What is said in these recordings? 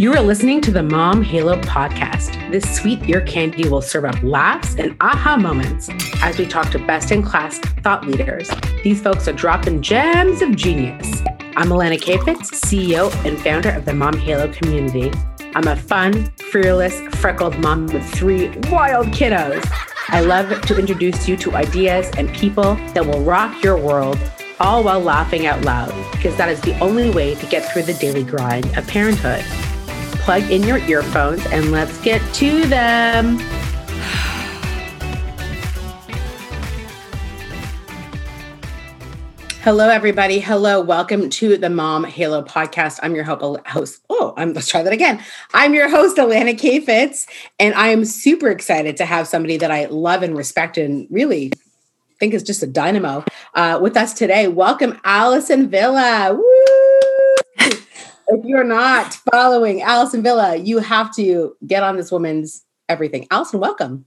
You are listening to the Mom Halo podcast. This sweet ear candy will serve up laughs and aha moments as we talk to best in class thought leaders. These folks are dropping gems of genius. I'm Alana Kayfetz, CEO and founder of the Mom Halo community. I'm a fun, fearless, freckled mom with three wild kiddos. I love to introduce you to ideas and people that will rock your world, all while laughing out loud, because that is the only way to get through the daily grind of parenthood plug in your earphones and let's get to them. Hello, everybody. Hello. Welcome to the Mom Halo podcast. I'm your host. Oh, I'm, let's try that again. I'm your host, Alana Kayfetz, and I am super excited to have somebody that I love and respect and really think is just a dynamo uh, with us today. Welcome, Allison Villa. Woo! You're not following Allison Villa, you have to get on this woman's everything. Allison, welcome.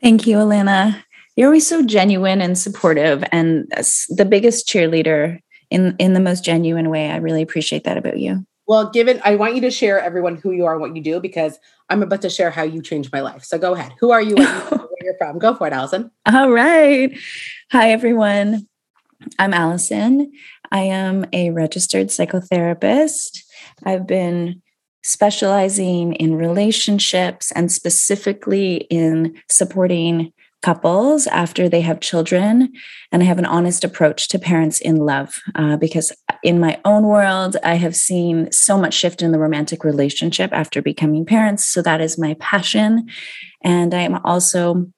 Thank you, Alana. You're always so genuine and supportive, and the biggest cheerleader in in the most genuine way. I really appreciate that about you. Well, given I want you to share everyone who you are and what you do because I'm about to share how you changed my life. So go ahead. Who are you? where you're from? Go for it, Allison. All right. Hi, everyone. I'm Allison. I am a registered psychotherapist. I've been specializing in relationships and specifically in supporting couples after they have children. And I have an honest approach to parents in love uh, because in my own world, I have seen so much shift in the romantic relationship after becoming parents. So that is my passion. And I am also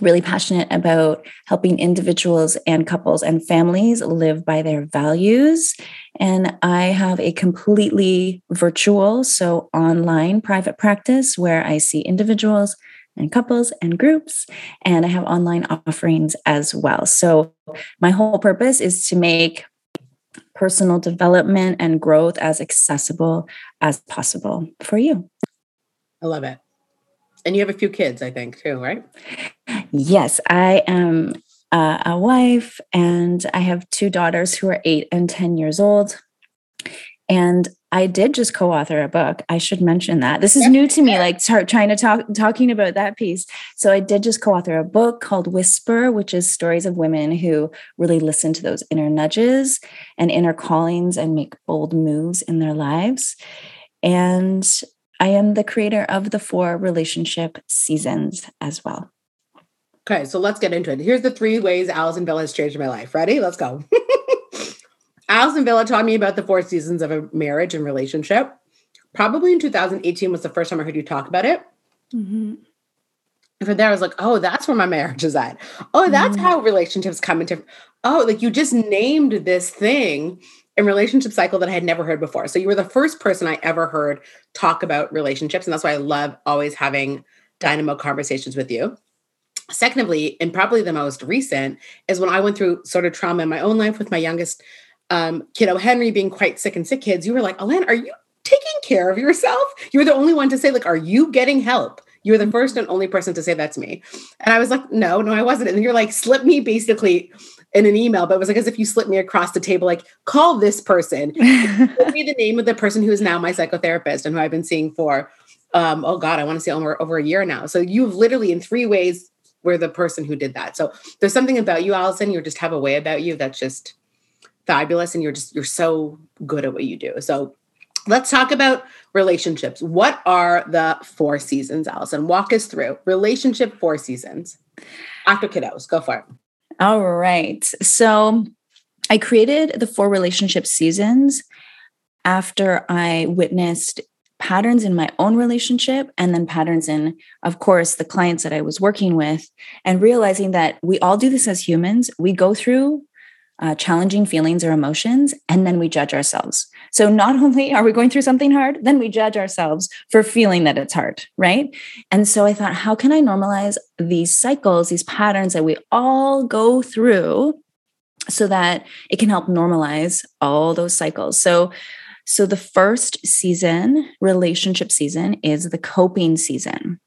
really passionate about helping individuals and couples and families live by their values. And I have a completely virtual, so online private practice where I see individuals and couples and groups, and I have online offerings as well. So, my whole purpose is to make personal development and growth as accessible as possible for you. I love it. And you have a few kids, I think, too, right? Yes, I am uh, a wife and I have two daughters who are eight and 10 years old. And I did just co-author a book. I should mention that. This is new to me, like start trying to talk talking about that piece. So I did just co-author a book called Whisper, which is stories of women who really listen to those inner nudges and inner callings and make bold moves in their lives. And I am the creator of the four relationship seasons as well. Okay, so let's get into it. Here's the three ways Allison Villa has changed my life. Ready? Let's go. Allison Villa taught me about the four seasons of a marriage and relationship. Probably in 2018 was the first time I heard you talk about it. Mm-hmm. And from there, I was like, oh, that's where my marriage is at. Oh, that's mm-hmm. how relationships come into. Oh, like you just named this thing in relationship cycle that I had never heard before. So you were the first person I ever heard talk about relationships. And that's why I love always having dynamo conversations with you. Secondly, and probably the most recent, is when I went through sort of trauma in my own life with my youngest um, kiddo, Henry, being quite sick and sick kids. You were like, Alan, are you taking care of yourself? You were the only one to say, like, are you getting help? You were the first and only person to say that to me. And I was like, no, no, I wasn't. And you're like, slip me basically in an email, but it was like as if you slipped me across the table, like, call this person. Give me the name of the person who is now my psychotherapist and who I've been seeing for, um, oh God, I want to say over, over a year now. So you've literally in three ways were the person who did that. So there's something about you, Allison. You just have a way about you that's just fabulous. And you're just, you're so good at what you do. So let's talk about relationships. What are the four seasons, Allison? Walk us through relationship four seasons after kiddos. Go for it. All right. So I created the four relationship seasons after I witnessed patterns in my own relationship and then patterns in, of course, the clients that I was working with, and realizing that we all do this as humans. We go through uh, challenging feelings or emotions, and then we judge ourselves. So not only are we going through something hard, then we judge ourselves for feeling that it's hard, right? And so I thought, how can I normalize these cycles, these patterns that we all go through so that it can help normalize all those cycles? So so the first season, relationship season, is the coping season.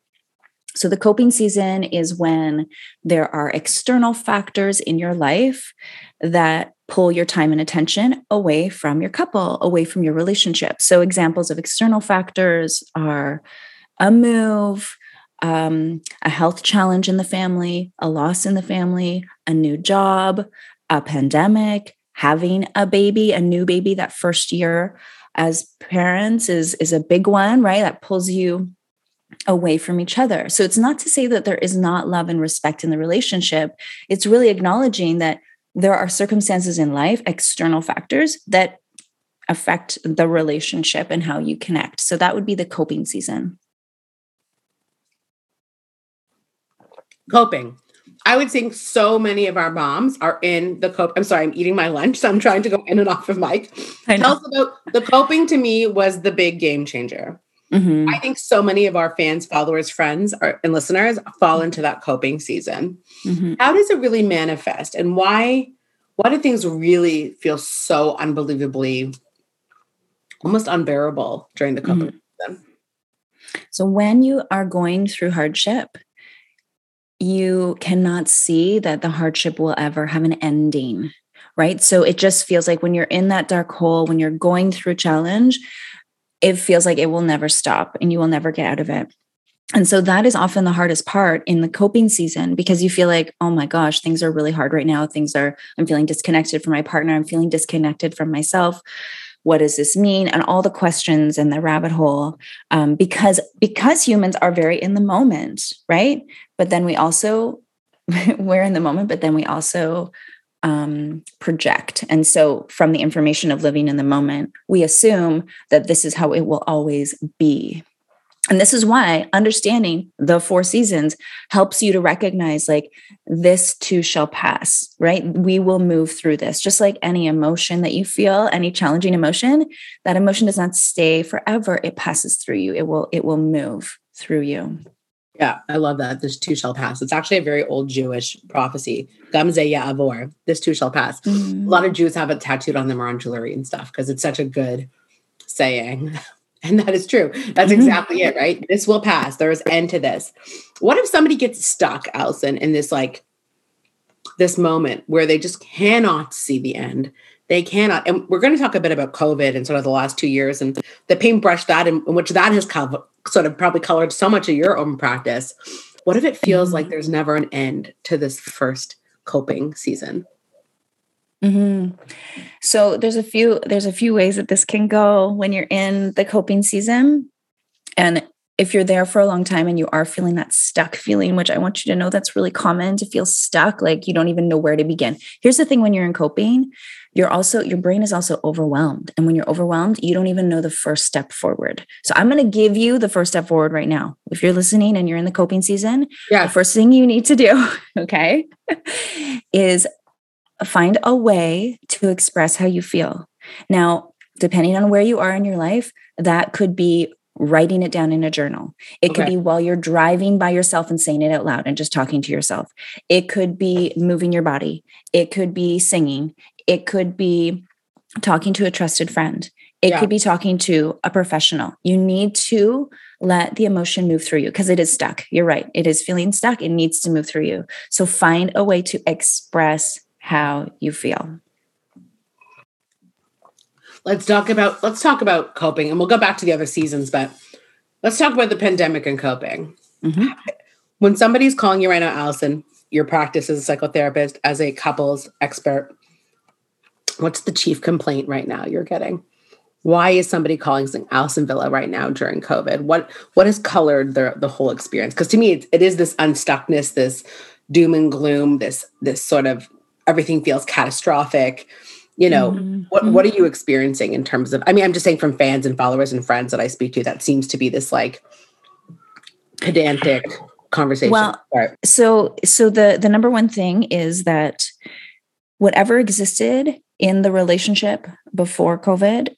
So, the coping season is when there are external factors in your life that pull your time and attention away from your couple, away from your relationship. So, examples of external factors are a move, um, a health challenge in the family, a loss in the family, a new job, a pandemic, having a baby, a new baby that first year as parents is is a big one, right? That pulls you away from each other. So it's not to say that there is not love and respect in the relationship. It's really acknowledging that there are circumstances in life, external factors that affect the relationship and how you connect. So that would be the coping season. Coping. I would think so many of our moms are in the cope. I'm sorry, I'm eating my lunch, so I'm trying to go in and off of mic. Tell us about the coping to me was the big game changer. Mm-hmm. I think so many of our fans, followers, friends, are, and listeners fall into that coping season. Mm-hmm. How does it really manifest, and why? Why do things really feel so unbelievably, almost unbearable during the coping mm-hmm. season? So when you are going through hardship, you cannot see that the hardship will ever have an ending right so it just feels like when you're in that dark hole when you're going through challenge it feels like it will never stop and you will never get out of it. And so that is often the hardest part in the coping season because you feel like, oh my gosh, things are really hard right now. Things are, I'm feeling disconnected from my partner. I'm feeling disconnected from myself. What does this mean? And all the questions and the rabbit hole. Um, because because humans are very in the moment, right? But then we also we're in the moment, but then we also um, project. And so, from the information of living in the moment, we assume that this is how it will always be. And this is why understanding the four seasons helps you to recognize like this too shall pass, right? We will move through this. Just like any emotion that you feel, any challenging emotion, that emotion does not stay forever. It passes through you. It will it will move through you. Yeah, I love that. This too shall pass. It's actually a very old Jewish prophecy. Gam zeh ya'avor. This too shall pass. Mm-hmm. A lot of Jews have it tattooed on them or on jewelry and stuff because it's such a good saying. And that is true. That's mm-hmm. exactly it, right? This will pass. There is end to this. What if somebody gets stuck, Allison, in this like this moment where they just cannot see the end? They cannot. And we're going to talk a bit about COVID and sort of the last two years and the paintbrush that in, in which that has covered sort of probably colored so much of your own practice. What if it feels mm-hmm. like there's never an end to this first coping season? Mm-hmm. So there's a few there's a few ways that this can go when you're in the coping season, and if you're there for a long time and you are feeling that stuck feeling, which I want you to know that's really common to feel stuck, like you don't even know where to begin. Here's the thing: when you're in coping, you're also your brain is also overwhelmed and when you're overwhelmed you don't even know the first step forward so i'm going to give you the first step forward right now if you're listening and you're in the coping season yeah. the first thing you need to do okay is find a way to express how you feel now depending on where you are in your life that could be writing it down in a journal. It okay. could be while you're driving by yourself and saying it out loud and just talking to yourself. It could be moving your body. It could be singing. It could be talking to a trusted friend. It yeah. could be talking to a professional. You need to let the emotion move through you because it is stuck. You're right. It is feeling stuck. It needs to move through you. So find a way to express how you feel. Let's talk about let's talk about coping and we'll go back to the other seasons, but let's talk about the pandemic and coping. Mm-hmm. When somebody's calling you right now, Allison, your practice as a psychotherapist, as a couples expert, What's the chief complaint right now you're getting? Why is somebody calling Allison Villa right now during COVID? What what has colored the the whole experience? Because to me, it, it is this unstuckness, this doom and gloom, this this sort of everything feels catastrophic. You know, mm-hmm. what what are you experiencing in terms of? I mean, I'm just saying from fans and followers and friends that I speak to, that seems to be this like pedantic conversation. Well, so so the the number one thing is that whatever existed in the relationship before COVID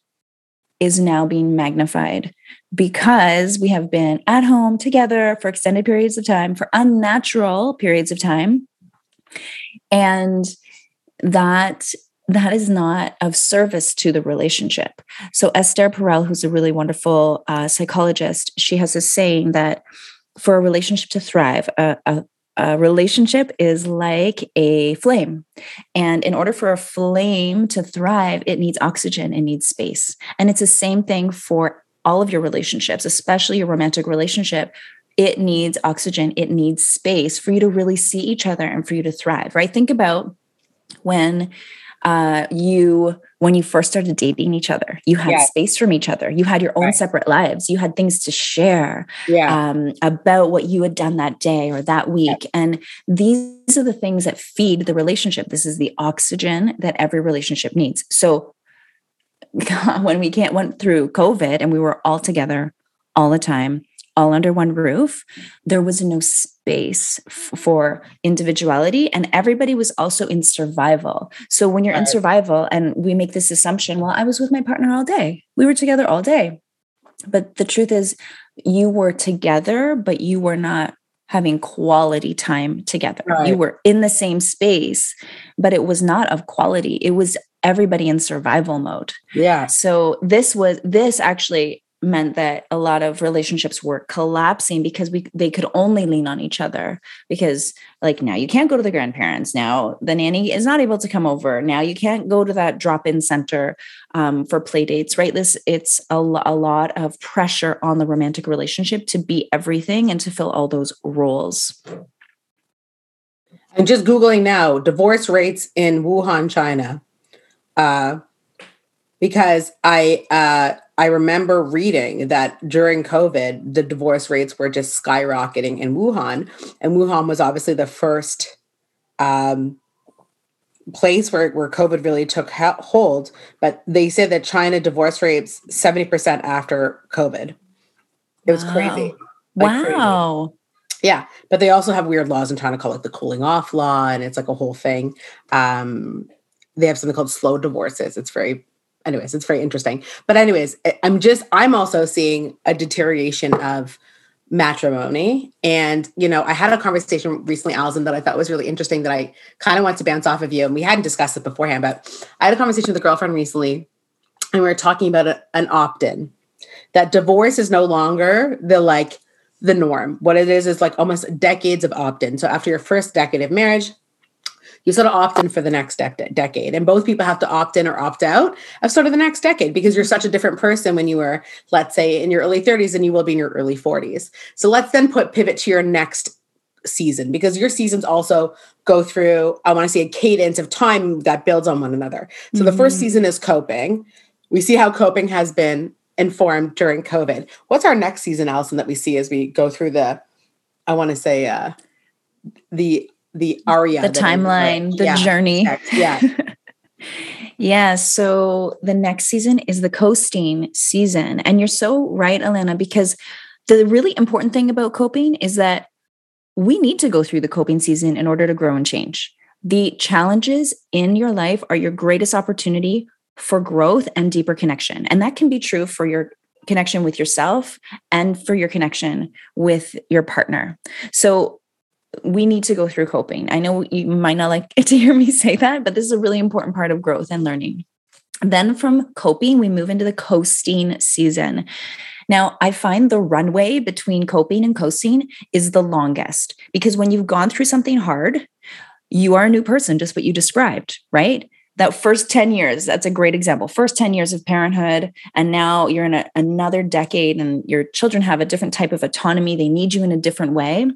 is now being magnified because we have been at home together for extended periods of time, for unnatural periods of time. And that that is not of service to the relationship. So Esther Perel, who's a really wonderful uh, psychologist, she has a saying that for a relationship to thrive, a, a, a relationship is like a flame. And in order for a flame to thrive, it needs oxygen, it needs space. And it's the same thing for all of your relationships, especially your romantic relationship. It needs oxygen, it needs space for you to really see each other and for you to thrive, right? Think about when uh, you when you first started dating each other you had yeah. space from each other you had your own right. separate lives you had things to share yeah. um, about what you had done that day or that week yeah. and these are the things that feed the relationship this is the oxygen that every relationship needs so when we can't went through covid and we were all together all the time all under one roof, there was no space f- for individuality. And everybody was also in survival. So when you're in survival, and we make this assumption, well, I was with my partner all day, we were together all day. But the truth is, you were together, but you were not having quality time together. Right. You were in the same space, but it was not of quality. It was everybody in survival mode. Yeah. So this was this actually meant that a lot of relationships were collapsing because we they could only lean on each other because like now you can't go to the grandparents. Now the nanny is not able to come over. Now you can't go to that drop-in center um, for play dates right? This it's a, a lot of pressure on the romantic relationship to be everything and to fill all those roles. And just googling now divorce rates in wuhan china. Uh, because i uh, I remember reading that during COVID, the divorce rates were just skyrocketing in Wuhan. And Wuhan was obviously the first um, place where, where COVID really took hold. But they said that China divorce rates 70% after COVID. It was wow. crazy. Like wow. Crazy. Yeah. But they also have weird laws in China called like the cooling off law. And it's like a whole thing. Um, they have something called slow divorces. It's very anyways, it's very interesting. But anyways, I'm just I'm also seeing a deterioration of matrimony. And, you know, I had a conversation recently, Allison, that I thought was really interesting that I kind of want to bounce off of you. And we hadn't discussed it beforehand, but I had a conversation with a girlfriend recently, and we were talking about a, an opt-in. That divorce is no longer the like the norm. What it is is like almost decades of opt-in. So after your first decade of marriage, you sort of opt in for the next de- decade. And both people have to opt in or opt out of sort of the next decade because you're such a different person when you were, let's say, in your early 30s and you will be in your early 40s. So let's then put pivot to your next season because your seasons also go through, I want to say, a cadence of time that builds on one another. So mm-hmm. the first mm-hmm. season is coping. We see how coping has been informed during COVID. What's our next season, Allison, that we see as we go through the, I want to say, uh, the the aria the timeline the yeah, journey. Yeah. Yeah so the next season is the coasting season. And you're so right alana because the really important thing about coping is that we need to go through the coping season in order to grow and change. The challenges in your life are your greatest opportunity for growth and deeper connection. And that can be true for your connection with yourself and for your connection with your partner. So we need to go through coping. I know you might not like to hear me say that, but this is a really important part of growth and learning. Then from coping, we move into the coasting season. Now, I find the runway between coping and coasting is the longest because when you've gone through something hard, you are a new person, just what you described, right? That first 10 years, that's a great example. First 10 years of parenthood, and now you're in a, another decade, and your children have a different type of autonomy. They need you in a different way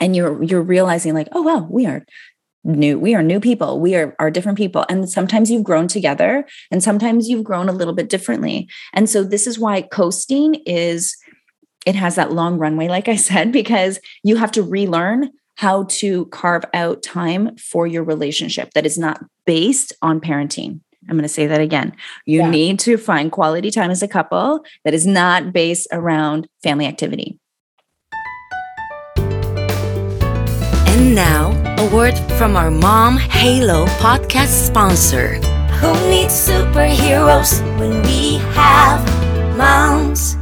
and you're you're realizing like oh wow we are new we are new people we are are different people and sometimes you've grown together and sometimes you've grown a little bit differently and so this is why coasting is it has that long runway like i said because you have to relearn how to carve out time for your relationship that is not based on parenting I'm going to say that again. You yeah. need to find quality time as a couple that is not based around family activity. And now, a word from our Mom Halo podcast sponsor. Who needs superheroes when we have moms?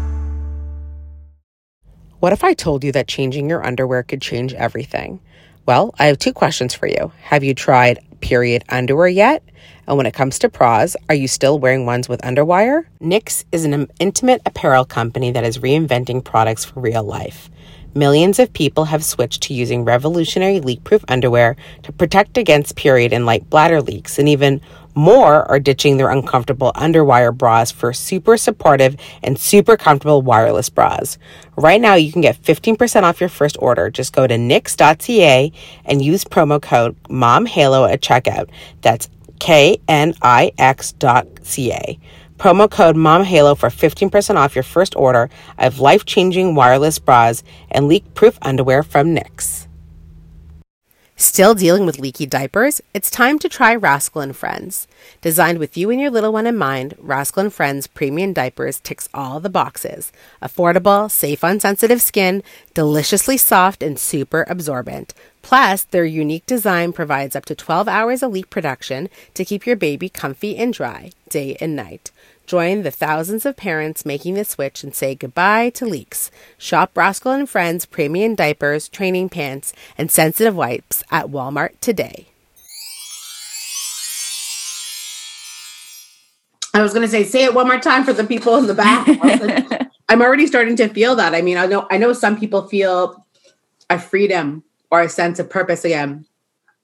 What if I told you that changing your underwear could change everything? Well, I have two questions for you. Have you tried period underwear yet? And when it comes to bras, are you still wearing ones with underwire? Knix is an intimate apparel company that is reinventing products for real life. Millions of people have switched to using revolutionary leak proof underwear to protect against period and light bladder leaks, and even more are ditching their uncomfortable underwire bras for super supportive and super comfortable wireless bras. Right now, you can get 15% off your first order. Just go to knix.ca and use promo code MOMHALO at checkout. That's K N I X dot C A. Promo code MOMHALO for 15% off your first order of life changing wireless bras and leak proof underwear from Knix. Still dealing with leaky diapers? It's time to try Rascal and Friends. Designed with you and your little one in mind, Rascal and Friends premium diapers ticks all the boxes. Affordable, safe on sensitive skin, deliciously soft and super absorbent. Plus, their unique design provides up to 12 hours of leak production to keep your baby comfy and dry, day and night. Join the thousands of parents making the switch and say goodbye to leaks. Shop Rascal and Friends premium diapers, training pants, and sensitive wipes at Walmart today. I was going to say, say it one more time for the people in the back. I'm already starting to feel that. I mean, I know, I know some people feel a freedom or a sense of purpose again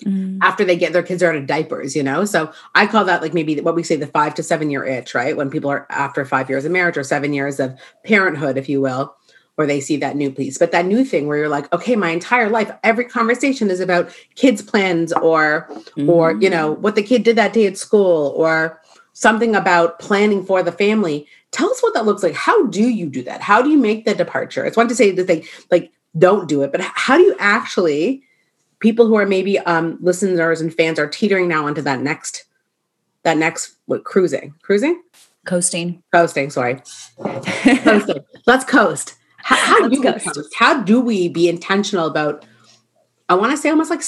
mm. after they get their kids are out of diapers, you know? So I call that like maybe what we say the five to seven year itch, right? When people are after five years of marriage or seven years of parenthood, if you will, or they see that new piece. But that new thing where you're like, okay, my entire life, every conversation is about kids' plans or, mm. or, you know, what the kid did that day at school or something about planning for the family. Tell us what that looks like. How do you do that? How do you make the departure? It's one to say the thing like, don't do it, but how do you actually people who are maybe um, listeners and fans are teetering now onto that next that next what cruising cruising? Coasting. Coasting sorry. Coasting. Let's coast. How, how let's do we coast. how do we be intentional about i want to say almost like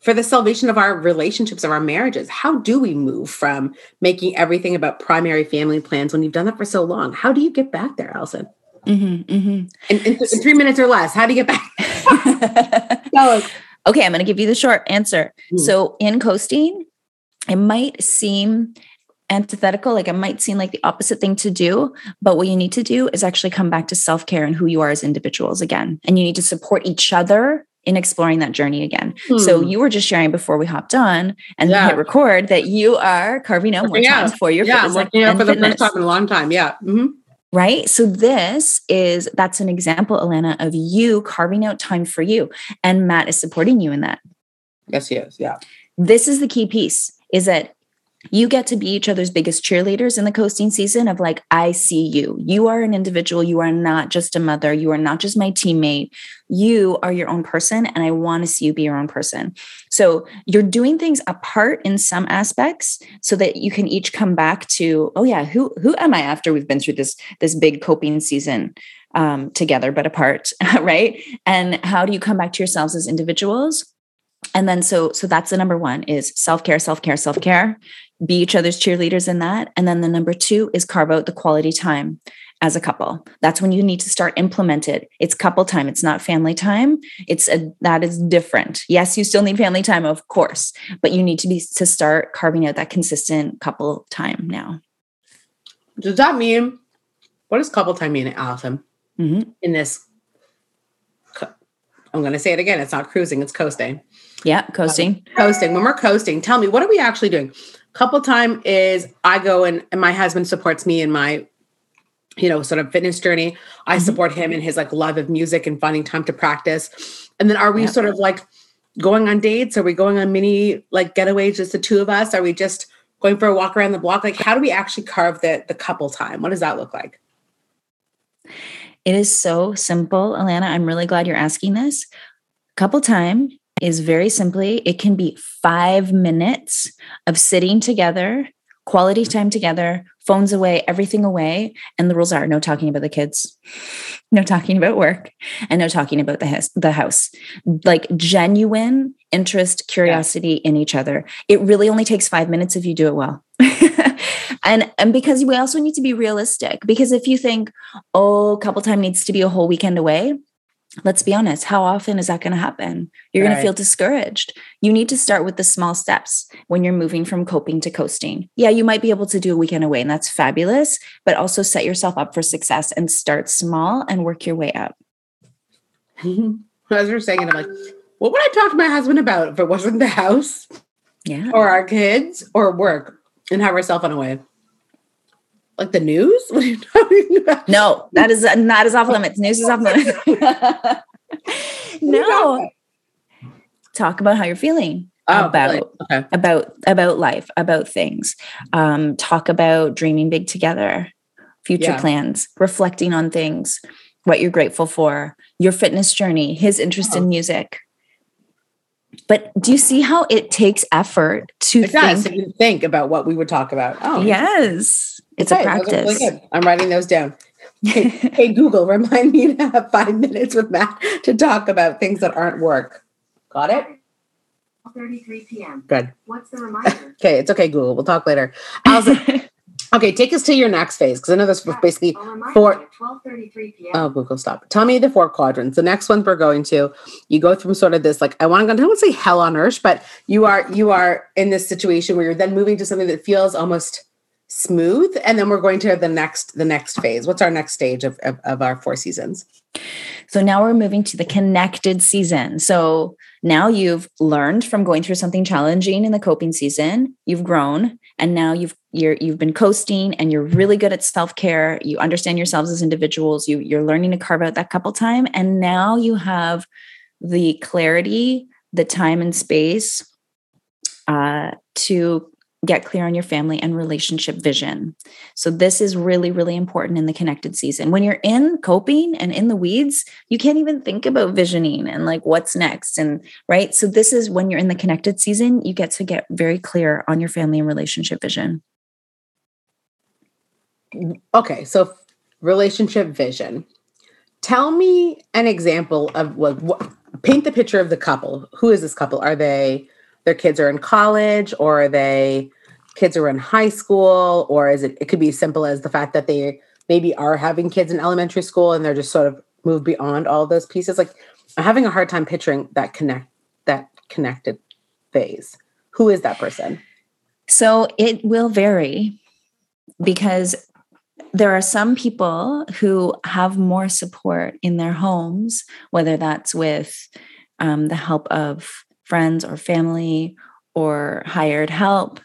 for the salvation of our relationships of our marriages how do we move from making everything about primary family plans when you've done that for so long? How do you get back there allison? Mm-hmm, mm-hmm. In, in, in, three minutes or less how do you get back Okay, I'm going to give you the short answer. Mm. So in coasting, it might seem antithetical, like it might seem like the opposite thing to do, but what you need to do is actually come back to self care and who you are as individuals again. And you need to support each other in exploring that journey again. Hmm. So you were just sharing before we hopped on and yeah. hit record that you are carving out more time for your yeah, fitness. Yeah, working out for the first time in a long time. Yeah. Mm-hmm right? So this is that's an example, Alana, of you carving out time for you, and Matt is supporting you in that. Yes, he is. Yeah. This is the key piece: is that you get to be each other's biggest cheerleaders in the coasting season of like i see you. You are an individual. You are not just a mother. You are not just my teammate. You are your own person and i want to see you be your own person. So you're doing things apart in some aspects so that you can each come back to oh yeah who who am i after we've been through this this big coping season um, together but apart right? And how do you come back to yourselves as individuals? And then so so that's the number one is self-care self-care self-care be each other's cheerleaders in that. And then the number two is carve out the quality time as a couple. That's when you need to start implement it. It's couple time. It's not family time. It's a that is different. Yes you still need family time of course but you need to be to start carving out that consistent couple time now. Does that mean what does couple time mean allison? Mm-hmm. in this i'm going to say it again. It's not cruising. It's coasting yeah, coasting. Coasting. When we're coasting, tell me what are we actually doing? Couple time is I go and, and my husband supports me in my you know sort of fitness journey. I mm-hmm. support him in his like love of music and finding time to practice. And then are we sort of like going on dates? Are we going on mini like getaways just the two of us? Are we just going for a walk around the block? Like how do we actually carve the the couple time? What does that look like? It is so simple, Alana. I'm really glad you're asking this. Couple time is very simply it can be five minutes of sitting together, quality time together, phones away, everything away. And the rules are no talking about the kids, no talking about work, and no talking about the house. The house. Like genuine interest, curiosity yeah. in each other. It really only takes five minutes if you do it well. and and because we also need to be realistic because if you think oh couple time needs to be a whole weekend away let's be honest, how often is that going to happen? You're right. going to feel discouraged. You need to start with the small steps when you're moving from coping to coasting. Yeah, you might be able to do a weekend away, and that's fabulous, but also set yourself up for success and start small and work your way up. as you're saying it, I'm like, what would I talk to my husband about if it wasn't the house Yeah. or our kids or work and have ourselves on a way? Like the news? What are you talking about? No, that is not as off limits. News is off limits. What are you talking no. Talk about how you're feeling Oh, about really? okay. about about life, about things. Um, talk about dreaming big together, future Yeah. plans, reflecting on things, what you're grateful for, your fitness journey, his interest Oh. in music. But do you see how it takes effort to It think? if you think about what we would talk about. Oh, Yes, it's okay, a those are really practice. good. I'm writing those down. Hey, hey, Google, remind me to have five minutes with Matt to talk about things that aren't work. Got it? 33 p.m. Good. What's the reminder? Okay, it's okay, Google. We'll talk later. Allison, okay, take us to your next phase because I know this was basically four. reminder for 12:33 p.m. Oh, Google, stop. Tell me the four quadrants. The next ones we're going to, you go through sort of this, like I want to go, I don't want to say hell on earth, but you are you are in this situation where you're then moving to something that feels almost smooth, and then we're going to the next the next phase. What's our next stage of of, of our four seasons? So now we're moving to the connected season. So now you've learned from going through something challenging in the coping season. You've grown and now you've you're you've been coasting and you're really good at self-care. You understand yourselves as individuals. You you're learning to carve out that couple time and now you have the clarity, the time and space uh, to get clear on your family and relationship vision. So this is really, really important in the connected season. When you're in coping and in the weeds, you can't even think about visioning and like what's next. And right. So this is when you're in the connected season, you get to get very clear on your family and relationship vision. Okay, so relationship vision. Tell me an example of like what paint the picture of the couple. Who is this couple? Are they their kids are in college or are they kids are in high school or is it it could be as simple as the fact that they maybe are having kids in elementary school and they're just sort of moved beyond all those pieces. Like i'm having a hard time picturing that connect that connected phase. Who is that person? So it will vary because there are some people who have more support in their homes, whether that's with um, the help of friends or family or hired help.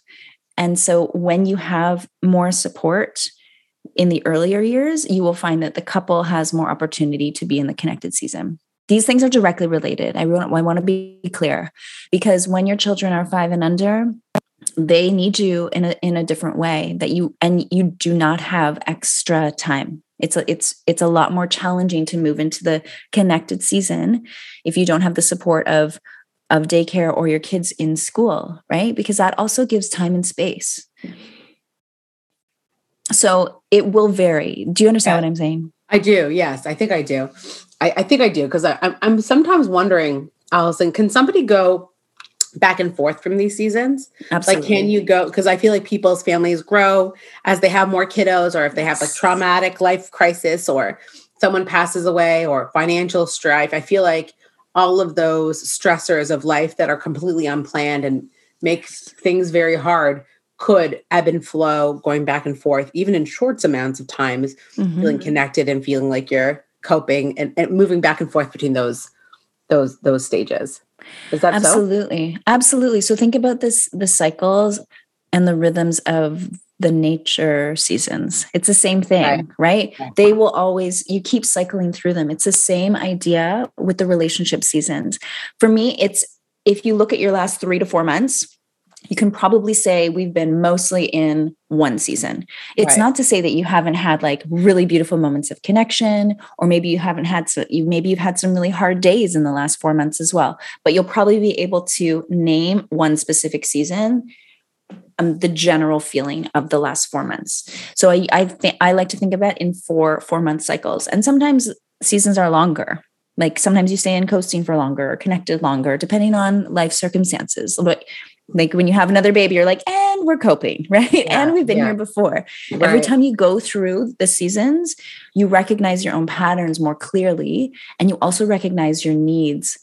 And so when you have more support in the earlier years, you will find that the couple has more opportunity to be in the connected season. These things are directly related. I want, I want to be clear because when your children are five and under, they need you in a in a different way that you and you do not have extra time it's a, it's it's a lot more challenging to move into the connected season if you don't have the support of of daycare or your kids in school right because that also gives time and space so it will vary do you understand Yeah. what i'm saying I do. Yes, I think I do. I, I think I do because I'm, I'm sometimes wondering, Allison, can somebody go back and forth from these seasons? absolutely Like, can you go? Because I feel like people's families grow as they have more kiddos, or if they have a traumatic life crisis, or someone passes away, or financial strife. I feel like all of those stressors of life that are completely unplanned and makes things very hard could ebb and flow going back and forth even in short amounts of times Mhm. feeling connected and feeling like you're coping and, and moving back and forth between those those those stages. Is that so? Absolutely. Absolutely. So think about this the cycles and the rhythms of the nature seasons it's the same thing right, Right. they will always you keep cycling through them it's the same idea with the relationship seasons for me it's if you look at your last three to four months you can probably say we've been mostly in one season. It's Right. not to say that you haven't had like really beautiful moments of connection, or maybe you haven't had so you maybe you've had some really hard days in the last four months as well. But you'll probably be able to name one specific season, um, the general feeling of the last four months. So I I think I like to think about in four four month cycles, and sometimes seasons are longer. Like sometimes you stay in coasting for longer or connected longer, depending on life circumstances. But like when you have another baby, you're like, and we're coping, right? Yeah, and we've been yeah. here before. Every time you go through the seasons, you recognize your own patterns more clearly, and you also recognize your needs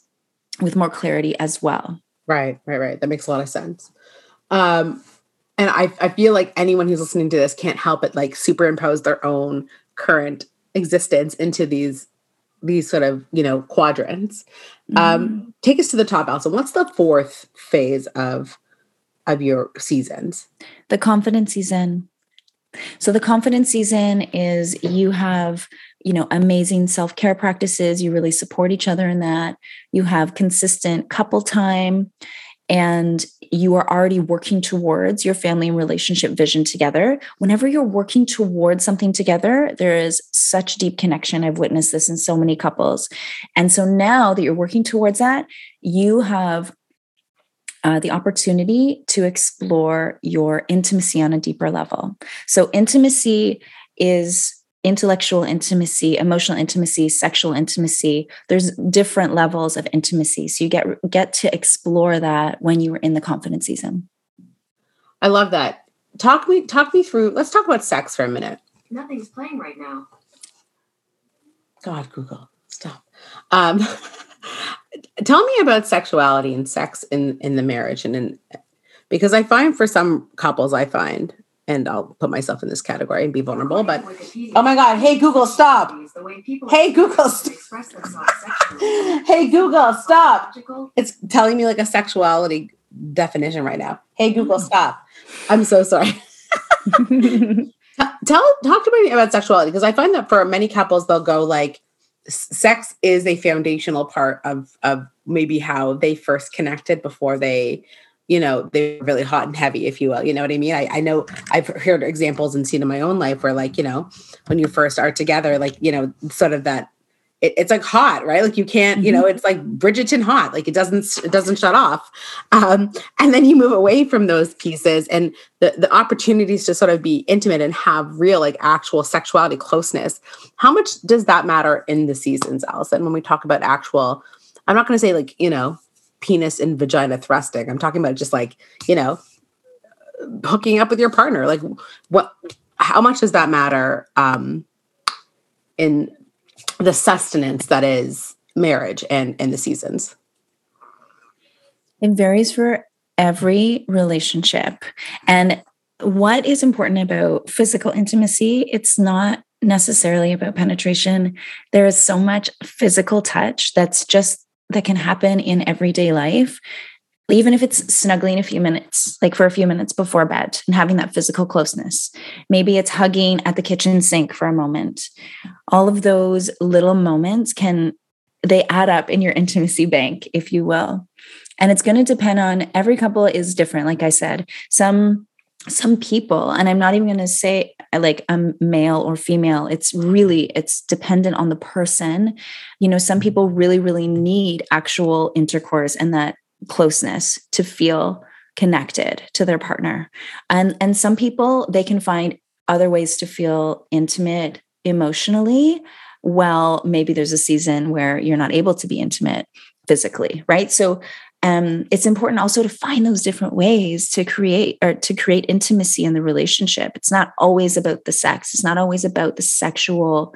with more clarity as well. Right, right, right. That makes a lot of sense. Um, and I, I feel like anyone who's listening to this can't help but like superimpose their own current existence into these these sort of you know quadrants. Mhm. Um, take us to the top, Allison. What's the fourth phase of of your seasons? the confidence season. So the confidence season is you have, you know, amazing self-care practices, you really support each other in that. You have consistent couple time and you are already working towards your family and relationship vision together. Whenever you're working towards something together, there is such deep connection. I've witnessed this in so many couples. And so now that you're working towards that, you have uh, the opportunity to explore your intimacy on a deeper level. So, intimacy is intellectual intimacy, emotional intimacy, sexual intimacy. There's different levels of intimacy. So, you get get to explore that when you were in the confidence season. I love that. Talk me talk me through. Let's talk about sex for a minute. Nothing's playing right now. God, Google, stop. Um, tell me about sexuality and sex in in the marriage and in because I find for some couples, I find, and I'll put myself in this category and be vulnerable, but oh my God, hey Google, stop. Hey, Google, stop. Hey Google, stop. It's telling me like a sexuality definition right now. Hey Google, stop. I'm so sorry. Tell talk to me about sexuality because I find that for many couples they'll go like sex is a foundational part of of maybe how they first connected before they you know they're really hot and heavy if you will you know what i mean? I, I know i've heard examples and seen in my own life where like you know when you first are together like you know sort of that it, it's like hot right? Like you can't you know it's like bridgerton hot like it doesn't it doesn't shut off. Um and then you move away from those pieces and the the opportunities to sort of be intimate and have real like actual sexuality closeness. How much does that matter in the seasons allison when we talk about actual i'm not going to say like you know penis and vagina thrusting i'm talking about just like you know hooking up with your partner like what how much does that matter um in the sustenance that is marriage and and the seasons It varies for every relationship. And what is important about physical intimacy, it's not necessarily about penetration. There is so much physical touch that's just that can happen in everyday life. Even if it's snuggling a few minutes, like for a few minutes before bed and having that physical closeness. Maybe it's hugging at the kitchen sink for a moment. All of those little moments can, they add up in your intimacy bank, if you will and it's going to depend on every couple is different like i said some some people and i'm not even going to say like a male or female it's really it's dependent on the person. You know some mm-hmm. people really really need actual intercourse and that closeness to feel connected to their partner. And and some people they can find other ways to feel intimate emotionally well maybe there's a season where you're not able to be intimate physically right? So um, it's important also to find those different ways to create or to create intimacy in the relationship. It's not always about the sex. It's not always about the sexual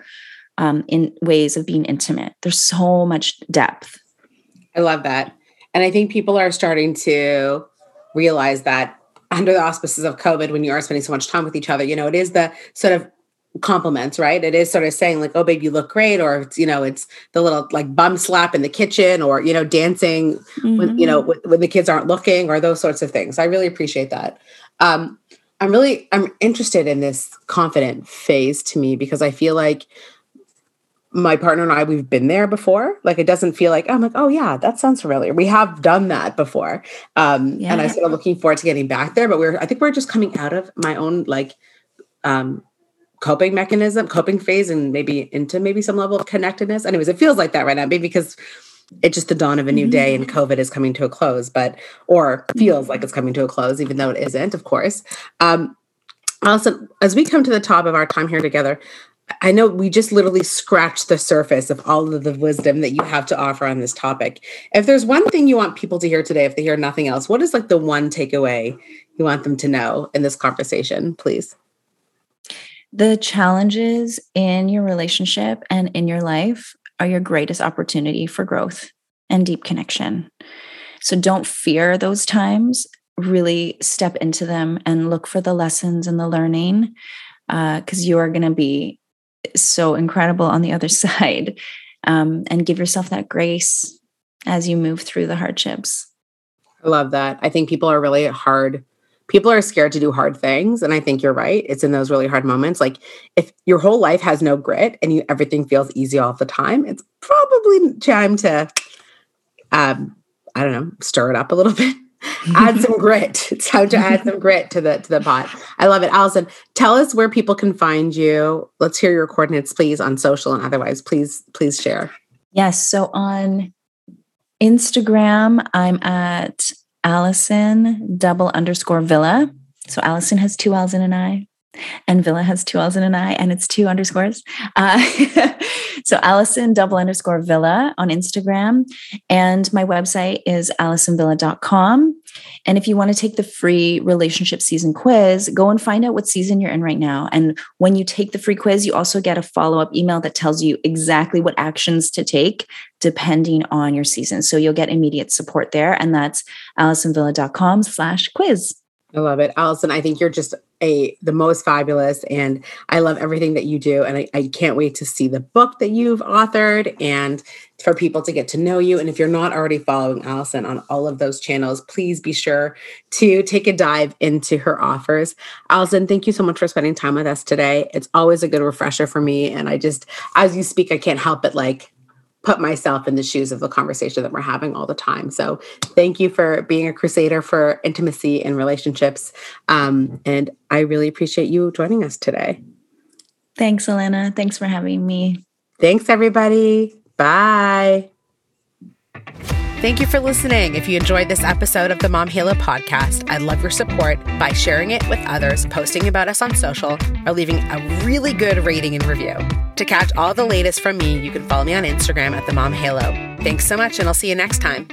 um, in ways of being intimate. There's so much depth. I love that. And I think people are starting to realize that under the auspices of COVID, when you are spending so much time with each other, you know, it is the sort of compliments, right? It is sort of saying like, "Oh, babe, you look great," or it's you know, it's the little like bum slap in the kitchen, or you know, dancing when you know when, when the kids aren't looking, or those sorts of things. I really appreciate that. Um, I'm really I'm interested in this confident phase to me because I feel like my partner and I we've been there before. Like it doesn't feel like I'm like, oh yeah, that sounds familiar. We have done that before. Um and I'm sort of looking forward to getting back there. But we're I think we're just coming out of my own like um coping mechanism, coping phase, and maybe into maybe some level of connectedness. Anyways, it feels like that right now, maybe because it's just the dawn of a new day and COVID is coming to a close, but or feels like it's coming to a close, even though it isn't, of course. Um also, as we come to the top of our time here together, I know we just literally scratched the surface of all of the wisdom that you have to offer on this topic. If there's one thing you want people to hear today, if they hear nothing else, what is like the one takeaway you want them to know in this conversation, please? The challenges in your relationship and in your life are your greatest opportunity for growth and deep connection. So don't fear those times. Really step into them and look for the lessons and the learning because you are going to be so incredible on the other side. um, and give yourself that grace as you move through the hardships. I love that. I think people are really hard. People are scared to do hard things. And I think you're right. It's in those really hard moments. Like if your whole life has no grit and you everything feels easy all the time, it's probably time to um, I don't know, stir it up a little bit. add some grit. It's time to add some grit to the to the pot. I love it. Allison, tell us where people can find you. Let's hear your coordinates, please, on social and otherwise. Please, please share. Yes. So on Instagram, I'm at Allison double underscore Villa. So Allison has two L's and an I, and Villa has two L's and an I, and it's two underscores. Uh, so Allison double underscore Villa on Instagram, and my website is AllisonVilla.com. And if you want to take the free relationship season quiz, go and find out what season you're in right now. And when you take the free quiz, you also get a follow up email that tells you exactly what actions to take depending on your season. So you'll get immediate support there. And that's AllisonVilla.com slash quiz. I love it. Allison, I think you're just a the most fabulous and I love everything that you do. And I, I can't wait to see the book that you've authored and for people to get to know you. And if you're not already following Allison on all of those channels, please be sure to take a dive into her offers. Allison, thank you so much for spending time with us today. It's always a good refresher for me. And I just, as you speak, I can't help but like put myself in the shoes of the conversation that we're having all the time. So thank you for being a crusader for intimacy and relationships. Um, and I really appreciate you joining us today. Thanks, Alana. Thanks for having me. Thanks, everybody. Bye. Thank you for listening. If you enjoyed this episode of the Mom Halo podcast, I'd love your support by sharing it with others, posting about us on social, or leaving a really good rating and review. To catch all the latest from me, you can follow me on Instagram at the Mom Halo. Thanks so much, and I'll see you next time.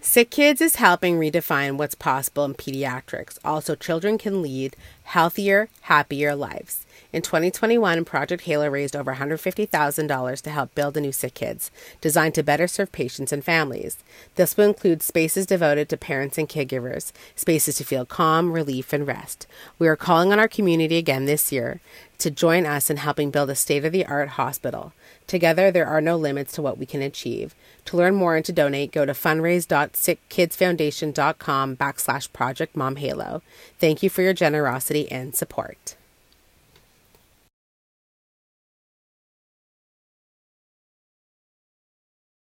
Sick Kids is helping redefine what's possible in pediatrics. Also, children can lead healthier, happier lives. In 2021, Project Halo raised over $150,000 to help build a new Sick Kids, designed to better serve patients and families. This will include spaces devoted to parents and caregivers, spaces to feel calm, relief, and rest. We are calling on our community again this year to join us in helping build a state of the art hospital. Together, there are no limits to what we can achieve. To learn more and to donate, go to fundraise.sickkidsfoundation.com backslash Project Mom Halo. Thank you for your generosity and support.